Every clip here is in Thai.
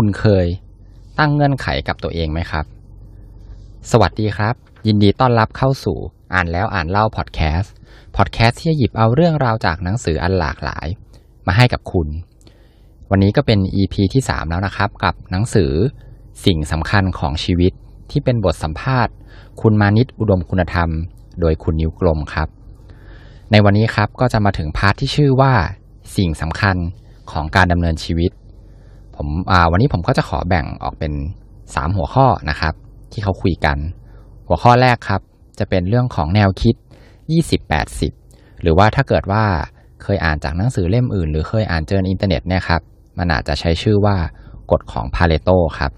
คุณเคยตั้งเงื่อนไขกับตัวเองไหมครับ สวัสดีครับ ยินดีต้อนรับเข้าสู่อ่านแล้วอ่านเล่าพอดแคสต์ พอดแคสต์ที่จะหยิบเอาเรื่องราวจากหนังสืออันหลากหลาย มาให้กับคุณ วันนี้ก็เป็น EP ที่ 3 แล้วนะครับ กับหนังสือสิ่งสำคัญของชีวิตที่เป็นบทสัมภาษณ์ คุณมานิตอุดมคุณธรรม โดยคุณนิ้วกลมครับ ในวันนี้ครับก็จะมาถึง part ที่ชื่อว่า สิ่งสำคัญของการดำเนินชีวิต ผมวันนี้ผมก็จะขอแบ่งออกเป็น 3 หัวข้อนะครับ ที่เขาคุยกัน หัวข้อแรกครับ จะเป็นเรื่องของแนวคิด 20-80 หรือว่าถ้าเกิดว่าเคยอ่านจากหนังสือเล่มอื่น หรือเคยอ่านเจอในอินเทอร์เน็ตเนี่ยครับมันอาจจะใช้ชื่อว่ากฎของพาเลโตครับ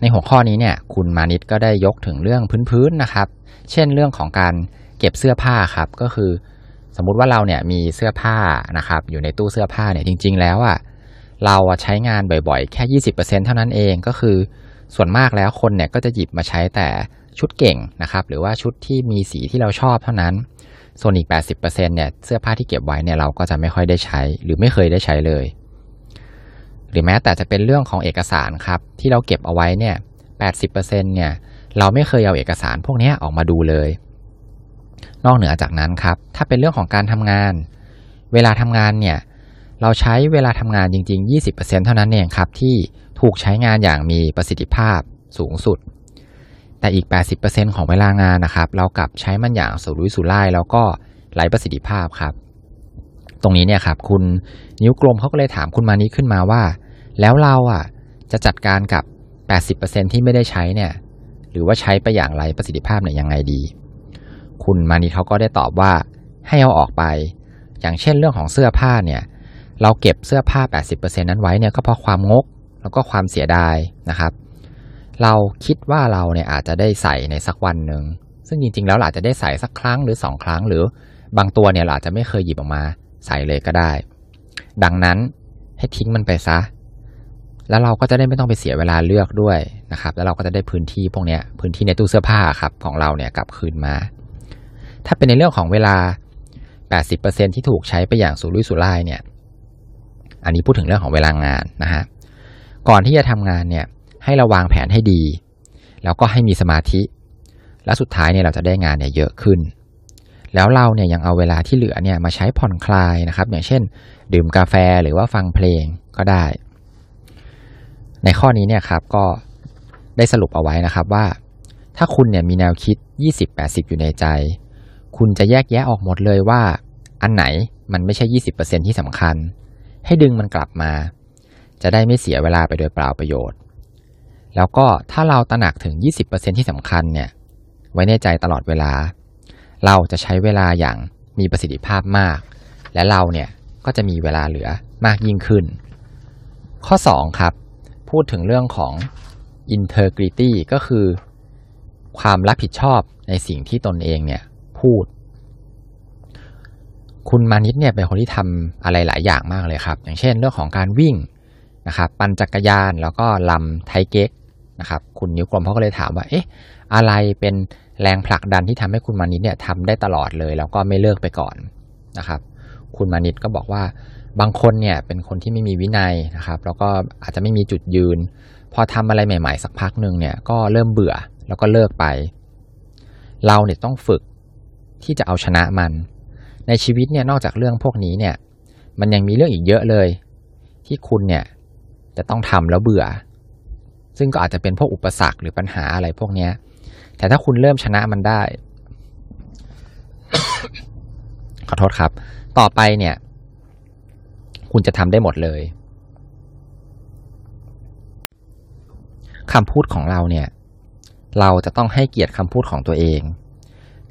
ในหัวข้อนี้เนี่ยคุณมานิตก็ได้ยกถึงเรื่องพื้นๆนะครับ เช่นเรื่องของการเก็บเสื้อผ้าครับก็คือ สมมุติว่าเราเนี่ยมีเสื้อผ้านะครับอยู่ในตู้เสื้อผ้าเนี่ยจริง ๆ แล้วอะ เราใช้งานบ่อยๆ แค่ 20%เท่านั้นเองก็คือ ส่วนมากแล้วคนเนี่ยก็จะหยิบมาใช้แต่ชุดเก่งนะครับหรือว่าชุดที่มีสีที่เราชอบเท่านั้น ส่วนอีก 80%เนี่ยเสื้อผ้าที่เก็บไว้เนี่ยเราก็จะไม่ค่อยได้ใช้ หรือไม่เคยได้ใช้เลย หรือแม้แต่จะเป็นเรื่องของเอกสารครับที่เราเก็บเอาไว้เนี่ย 80%เนี่ยเราไม่เคยเอาเอกสารพวกนี้ออกมาดูเลย นอกเหนือจากนั้นครับถ้าเป็นเรื่องของการทำงาน เวลาทำงานเนี่ย เราใช้เวลาทำงานจริง ๆ 20%เท่านั้นเองครับ ที่ถูกใช้งานอย่างมีประสิทธิภาพสูงสุด แต่อีก 80%ของเวลางานนะครับ เรากลับใช้มันอย่างสุรุ่ยสุร่ายแล้วก็ไร้ประสิทธิภาพครับ ตรงนี้เนี่ยครับ คุณนิ้วกลมเขาก็เลยถามคุณมานี้ขึ้นมาว่า แล้วเราอะจะจัดการกับ 80%ที่ไม่ได้ใช้เนี่ย หรือว่าใช้ไปอย่างไรประสิทธิภาพเนี่ยยังไงดี คุณมานีเขาก็ได้ตอบว่าให้เอาออกไป อย่างเช่นเรื่องของเสื้อผ้าเนี่ย เราเก็บเสื้อผ้า 80%นั้นไว้เนี่ยก็เพราะความงกแล้วก็ความเสียดายนะครับ เราคิดว่าเราเนี่ยอาจจะได้ใส่ในสักวันหนึ่งซึ่งจริงๆแล้วอาจจะได้ใส่สักครั้งหรือสองครั้ง หรือบางตัวเนี่ยเราอาจจะไม่เคยหยิบออกมาใส่เลยก็ได้ ดังนั้นให้ทิ้งมันไปซะ แล้วเราก็จะได้ไม่ต้องไปเสียเวลาเลือกด้วยนะครับ แล้วเราก็จะได้พื้นที่พวกนี้พื้นที่ในตู้เสื้อผ้าครับของเราเนี่ยกลับคืนมา ถ้าเป็นในเรื่องของเวลา 80%ที่ถูกใช้ไปอย่างสุรุ่ยสุร่ายเนี่ย อันนี้พูดถึงเรื่องของเวลางานนะฮะก่อนที่จะทำงานเนี่ยให้ราวางแผนให้ดี แล้วก็ให้มีสมาธิ และสุดท้ายเนี่ยเราจะได้งานเนี่ยเยอะขึ้น แล้วเราเนี่ยยังเอาเวลาที่เหลือเนี่ยมาใช้ผ่อนคลายนะครับ อย่างเช่น ดื่มกาแฟหรือว่าฟังเพลงก็ได้ ในข้อนี้เนี่ยครับก็ได้สรุปเอาไว้นะครับว่า ถ้าคุณเนี่ยมีแนวคิด 20-80 อยู่ในใจ คุณจะแยกแยะออกหมดเลยว่า อันไหนมันไม่ใช่ 20%ที่สำคัญ ให้ดึงมันกลับมา จะได้ไม่เสียเวลาไปโดยเปล่าประโยชน์ แล้วก็ถ้าเราตระหนักถึง 20%ที่สำคัญเนี่ยไว้ในใจตลอดเวลา เราจะใช้เวลาอย่างมีประสิทธิภาพมาก และเราเนี่ยก็จะมีเวลาเหลือมากยิ่งขึ้น ข้อ 2 ครับ พูดถึงเรื่องของ integrity ก็คือ ความรับผิดชอบในสิ่งที่ตนเองเนี่ยพูด คุณมานิตเนี่ยเป็นคนที่ทำอะไรหลายอย่างมากเลยครับ อย่างเช่น เรื่องของการวิ่งนะครับปั่นจักรยานแล้วก็ลำไทเก๊กนะครับคุณนิ้วกลมเขาก็เลยถามว่าเอ๊ะอะไรเป็นแรงผลักดันที่ทำให้คุณมานิตเนี่ยทำได้ตลอดเลย แล้วก็ไม่เลิกไปก่อนนะครับ คุณมานิตก็บอกว่าบางคนเนี่ยเป็นคนที่ไม่มีวินัยนะครับ แล้วก็อาจจะไม่มีจุดยืน พอทำอะไรใหม่ๆ สักพักหนึ่งเนี่ยก็เริ่มเบื่อแล้วก็เลิกไป เราเนี่ยต้องฝึกที่จะเอาชนะมัน ในชีวิตเนี่ยนอกจากเรื่องพวกนี้เนี่ย มันยังมีเรื่องอีกเยอะเลย ที่คุณเนี่ยจะต้องทำแล้วเบื่อ ซึ่งก็อาจจะเป็นพวกอุปสรรคหรือปัญหาอะไรพวกนี้แต่ถ้าคุณเริ่มชนะมันได้ ขอโทษครับ ต่อไปเนี่ย คุณจะทำได้หมดเลยคำพูดของเราเนี่ย เราจะต้องให้เกียรติคำพูดของตัวเอง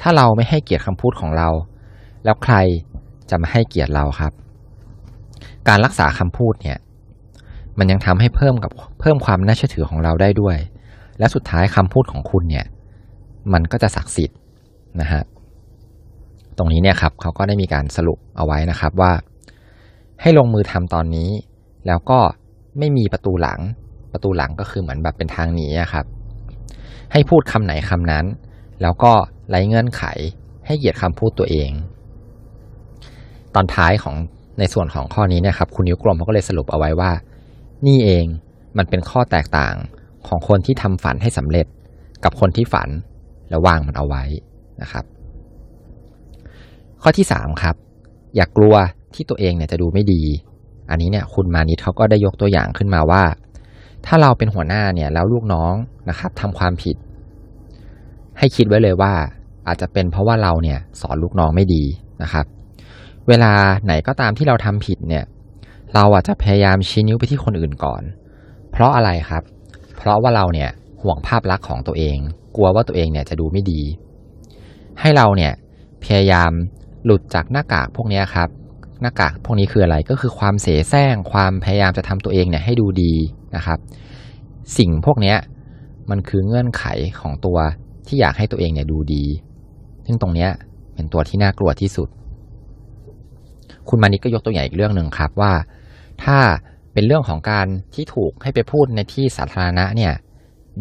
ถ้าเราไม่ให้เกียรติคำพูดของเรา แล้วใครจะมาให้เกียรติเราครับ การรักษาคำพูดเนี่ย มันยังทำให้เพิ่มกับเพิ่มความน่าเชื่อถือของเราได้ด้วย และสุดท้ายคำพูดของคุณเนี่ย มันก็จะศักดิ์สิทธิ์นะฮะตรงนี้เนี่ยครับเขาก็ได้มีการสรุปเอาไว้นะครับว่า ให้ลงมือทำตอนนี้ แล้วก็ไม่มีประตูหลัง ประตูหลังก็คือเหมือนแบบเป็นทางหนีครับ ให้พูดคำไหนคำนั้น แล้วก็ไร้เงื่อนไข ให้เกียรติคำพูดตัวเอง ตอนท้ายของในส่วนของข้อนี้เนี่ยครับคุณนิ้วกลมเขาก็เลยสรุปเอาไว้ว่า นี่เองมันเป็นข้อแตกต่างของคนที่ทำฝันให้สำเร็จ กับคนที่ฝันแล้ววางมันเอาไว้นะครับ ข้อที่สามครับ อย่ากกลัวที่ตัวเองเนี่ยจะดูไม่ดี อันนี้เนี่ยคุณมานิดเขาก็ได้ยกตัวอย่างขึ้นมาว่า ถ้าเราเป็นหัวหน้าเนี่ยแล้วลูกน้องนะครับทำความผิด ให้คิดไว้เลยว่าอาจจะเป็นเพราะว่าเราเนี่ยสอนลูกน้องไม่ดีนะครับ เวลาไหนก็ตามที่เราทำผิดเนี่ย เราอาจจะพยายามชี้นิ้วไปที่คนอื่นก่อน เพราะอะไรครับ เพราะว่าเราเนี่ยห่วงภาพลักษณ์ของตัวเอง กลัวว่าตัวเองเนี่ยจะดูไม่ดี ให้เราเนี่ยพยายามหลุดจากหน้ากากพวกนี้ครับ หน้ากากพวกนี้คืออะไรก็คือความเสแสร้งความพยายามจะทำตัวเองเนี่ยให้ดูดีนะครับ สิ่งพวกนี้มันคือเงื่อนไขของตัวที่อยากให้ตัวเองเนี่ยดูดี ซึ่งตรงนี้เป็นตัวที่น่ากลัวที่สุด คุณมานิดก็ยกตัวอย่างอีกเรื่องหนึ่งครับว่า ถ้าเป็นเรื่องของการที่ถูกให้ไปพูดในที่สาธารณะเนี่ย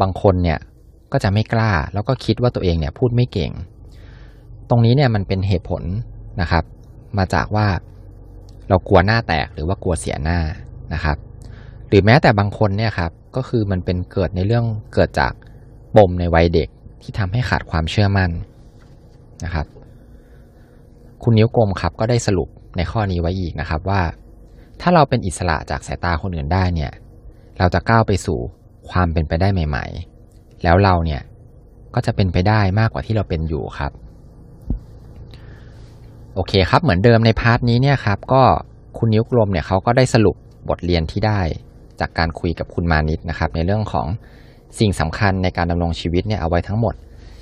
บางคนเนี่ยก็จะไม่กล้า แล้วก็คิดว่าตัวเองเนี่ยพูดไม่เก่ง ตรงนี้เนี่ยมันเป็นเหตุผลนะครับ มาจากว่าเรากลัวหน้าแตกหรือว่ากลัวเสียหน้านะครับ หรือแม้แต่บางคนเนี่ยครับก็คือมันเป็นเกิดในเรื่องเกิดจากปมในวัยเด็กที่ทำให้ขาดความเชื่อมั่นนะครับ คุณนิ้วกลมครับก็ได้สรุป ในข้อนี้ไว้อีกนะครับว่า ถ้าเราเป็นอิสระจากสายตาคนอื่นได้เนี่ยเราจะก้าวไปสู่ความเป็นไปได้ใหม่ ๆ แล้วเราเนี่ยก็จะเป็นไปได้มากกว่าที่เราเป็นอยู่ครับ โอเคครับเหมือนเดิมในพาร์ทนี้เนี่ยครับก็คุณนิ้วกลมเนี่ยเขาก็ได้สรุปบทเรียนที่ได้จากการคุยกับคุณมานิดนะครับ ในเรื่องของสิ่งสำคัญในการดำรงชีวิตเนี่ยเอาไว้ทั้งหมด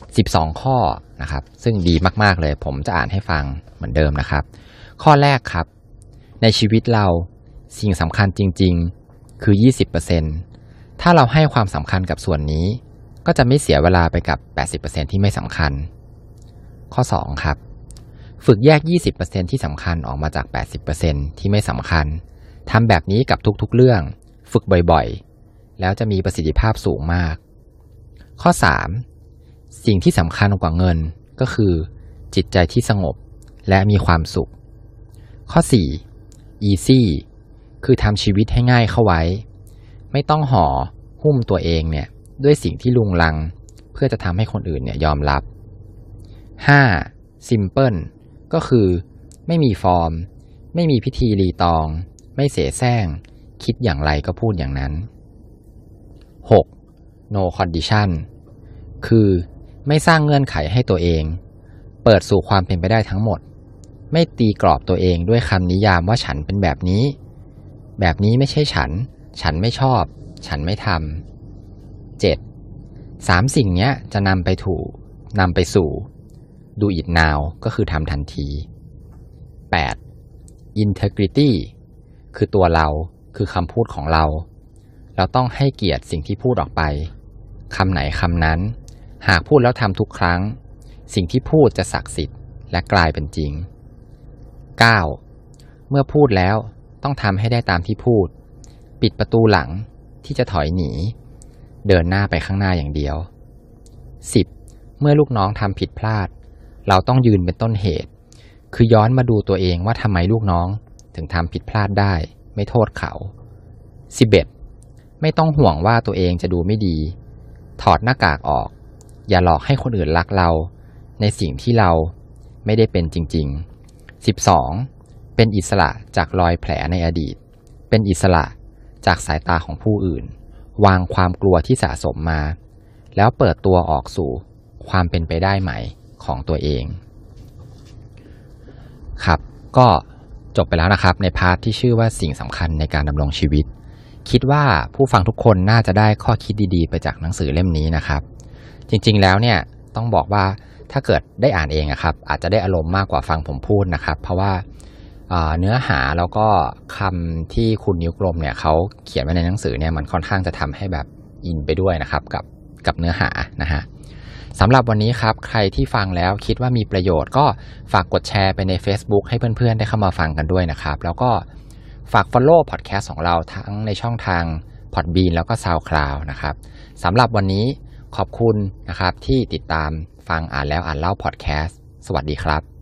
12 ข้อนะครับ ซึ่งดีมากๆเลย ผมจะอ่านให้ฟังเหมือนเดิมนะครับ ข้อแรกครับ ในชีวิตเราสิ่งสำคัญจริง ๆ คือ 20%ถ้าเราให้ความสำคัญกับส่วนนี้ ก็จะไม่เสียเวลาไปกับ 80%ที่ไม่สำคัญ ข้อ 2 ครับ ฝึกแยก 20%ที่สำคัญออกมาจาก 80%ที่ไม่สำคัญทำแบบนี้กับทุกๆเรื่อง ฝึกบ่อยๆ แล้วจะมีประสิทธิภาพสูงมาก ข้อ 3. สิ่งที่สำคัญกว่าเงินก็คือ จิตใจที่สงบและมีความสุข ข้อ 4. easy คือทำชีวิตให้ง่ายเข้าไว้ ไม่ต้องห่อหุ้มตัวเองเนี่ยด้วยสิ่งที่ลุงลัง เพื่อจะทำให้คนอื่นเนี่ยยอมรับ 5. simple ก็คือ ไม่มีฟอร์ม ไม่มีพิธีรีตอง ไม่เสแสร้ง คิดอย่างไรก็พูดอย่างนั้น 6. no condition คือไม่สร้างเงื่อนไขให้ตัวเอง เปิดสู่ความเป็นไปได้ทั้งหมด ไม่ตีกรอบตัวเองด้วยคำนิยามว่าฉันเป็นแบบนี้ แบบนี้ไม่ใช่ฉัน ฉันไม่ชอบ ฉันไม่ทำเจ็ดสามสิ่งเนี้ยจะนำไปถูกนำไปสู่ดูอิดนาวก็คือทำทันที 8. integrity คือตัวเราคือคำพูดของเรา เราต้องให้เกียรติสิ่งที่พูดออกไปคำไหนคำนั้น หากพูดแล้วทำทุกครั้ง สิ่งที่พูดจะศักดิ์สิทธิ์และกลายเป็นจริง 9. เมื่อพูดแล้วต้องทำให้ได้ตามที่พูด ปิดประตูหลังที่จะถอยหนี เดินหน้าไปข้างหน้าอย่างเดียว 10. เมื่อลูกน้องทำผิดพลาด เราต้องยืนเป็นต้นเหตุ คือย้อนมาดูตัวเองว่าทำไมลูกน้องถึงทำผิดพลาดได้ ไม่โทษเขา 11. ไม่ต้องห่วงว่าตัวเองจะดูไม่ดี ถอดหน้ากากออก อย่าหลอกให้คนอื่นรักเรา ในสิ่งที่เราไม่ได้เป็นจริง ๆ 12. เป็นอิสระจากรอยแผลในอดีต เป็นอิสระจากสายตาของผู้อื่น วางความกลัวที่สะสมมา แล้วเปิดตัวออกสู่ความเป็นไปได้ใหม่ของตัวเอง ครับ ก็จบไปแล้วนะครับในพาร์ทที่ชื่อว่าสิ่งสำคัญในการดำรงชีวิต คิดว่าผู้ฟังทุกคนน่าจะได้ข้อคิดดีๆ ไปจากหนังสือเล่มนี้นะครับ จริงๆแล้วเนี่ยต้องบอกว่า ถ้าเกิดได้อ่านเองอะครับ อาจจะได้อารมณ์มากกว่าฟังผมพูดนะครับ เพราะว่าเนื้อหาแล้วก็คำที่คุณนิ้วกลมเนี่ยเขาเขียนไว้ในหนังสือเนี่ยมันค่อนข้างจะทำให้แบบอินไปด้วยนะครับกับกับเนื้อหานะฮะสำหรับวันนี้ครับ ใครที่ฟังแล้วคิดว่ามีประโยชน์ก็ฝากกดแชร์ไปใน Facebook ให้เพื่อนๆ ได้เข้ามาฟังกันด้วยนะครับ แล้วก็ฝาก Follow Podcast ของเราทั้งในช่องทาง Podbean แล้วก็ SoundCloud นะครับสำหรับวันนี้ขอบคุณนะครับที่ติดตาม ฟังอ่านแล้วอ่านเล่าพอดแคสต์ สวัสดีครับ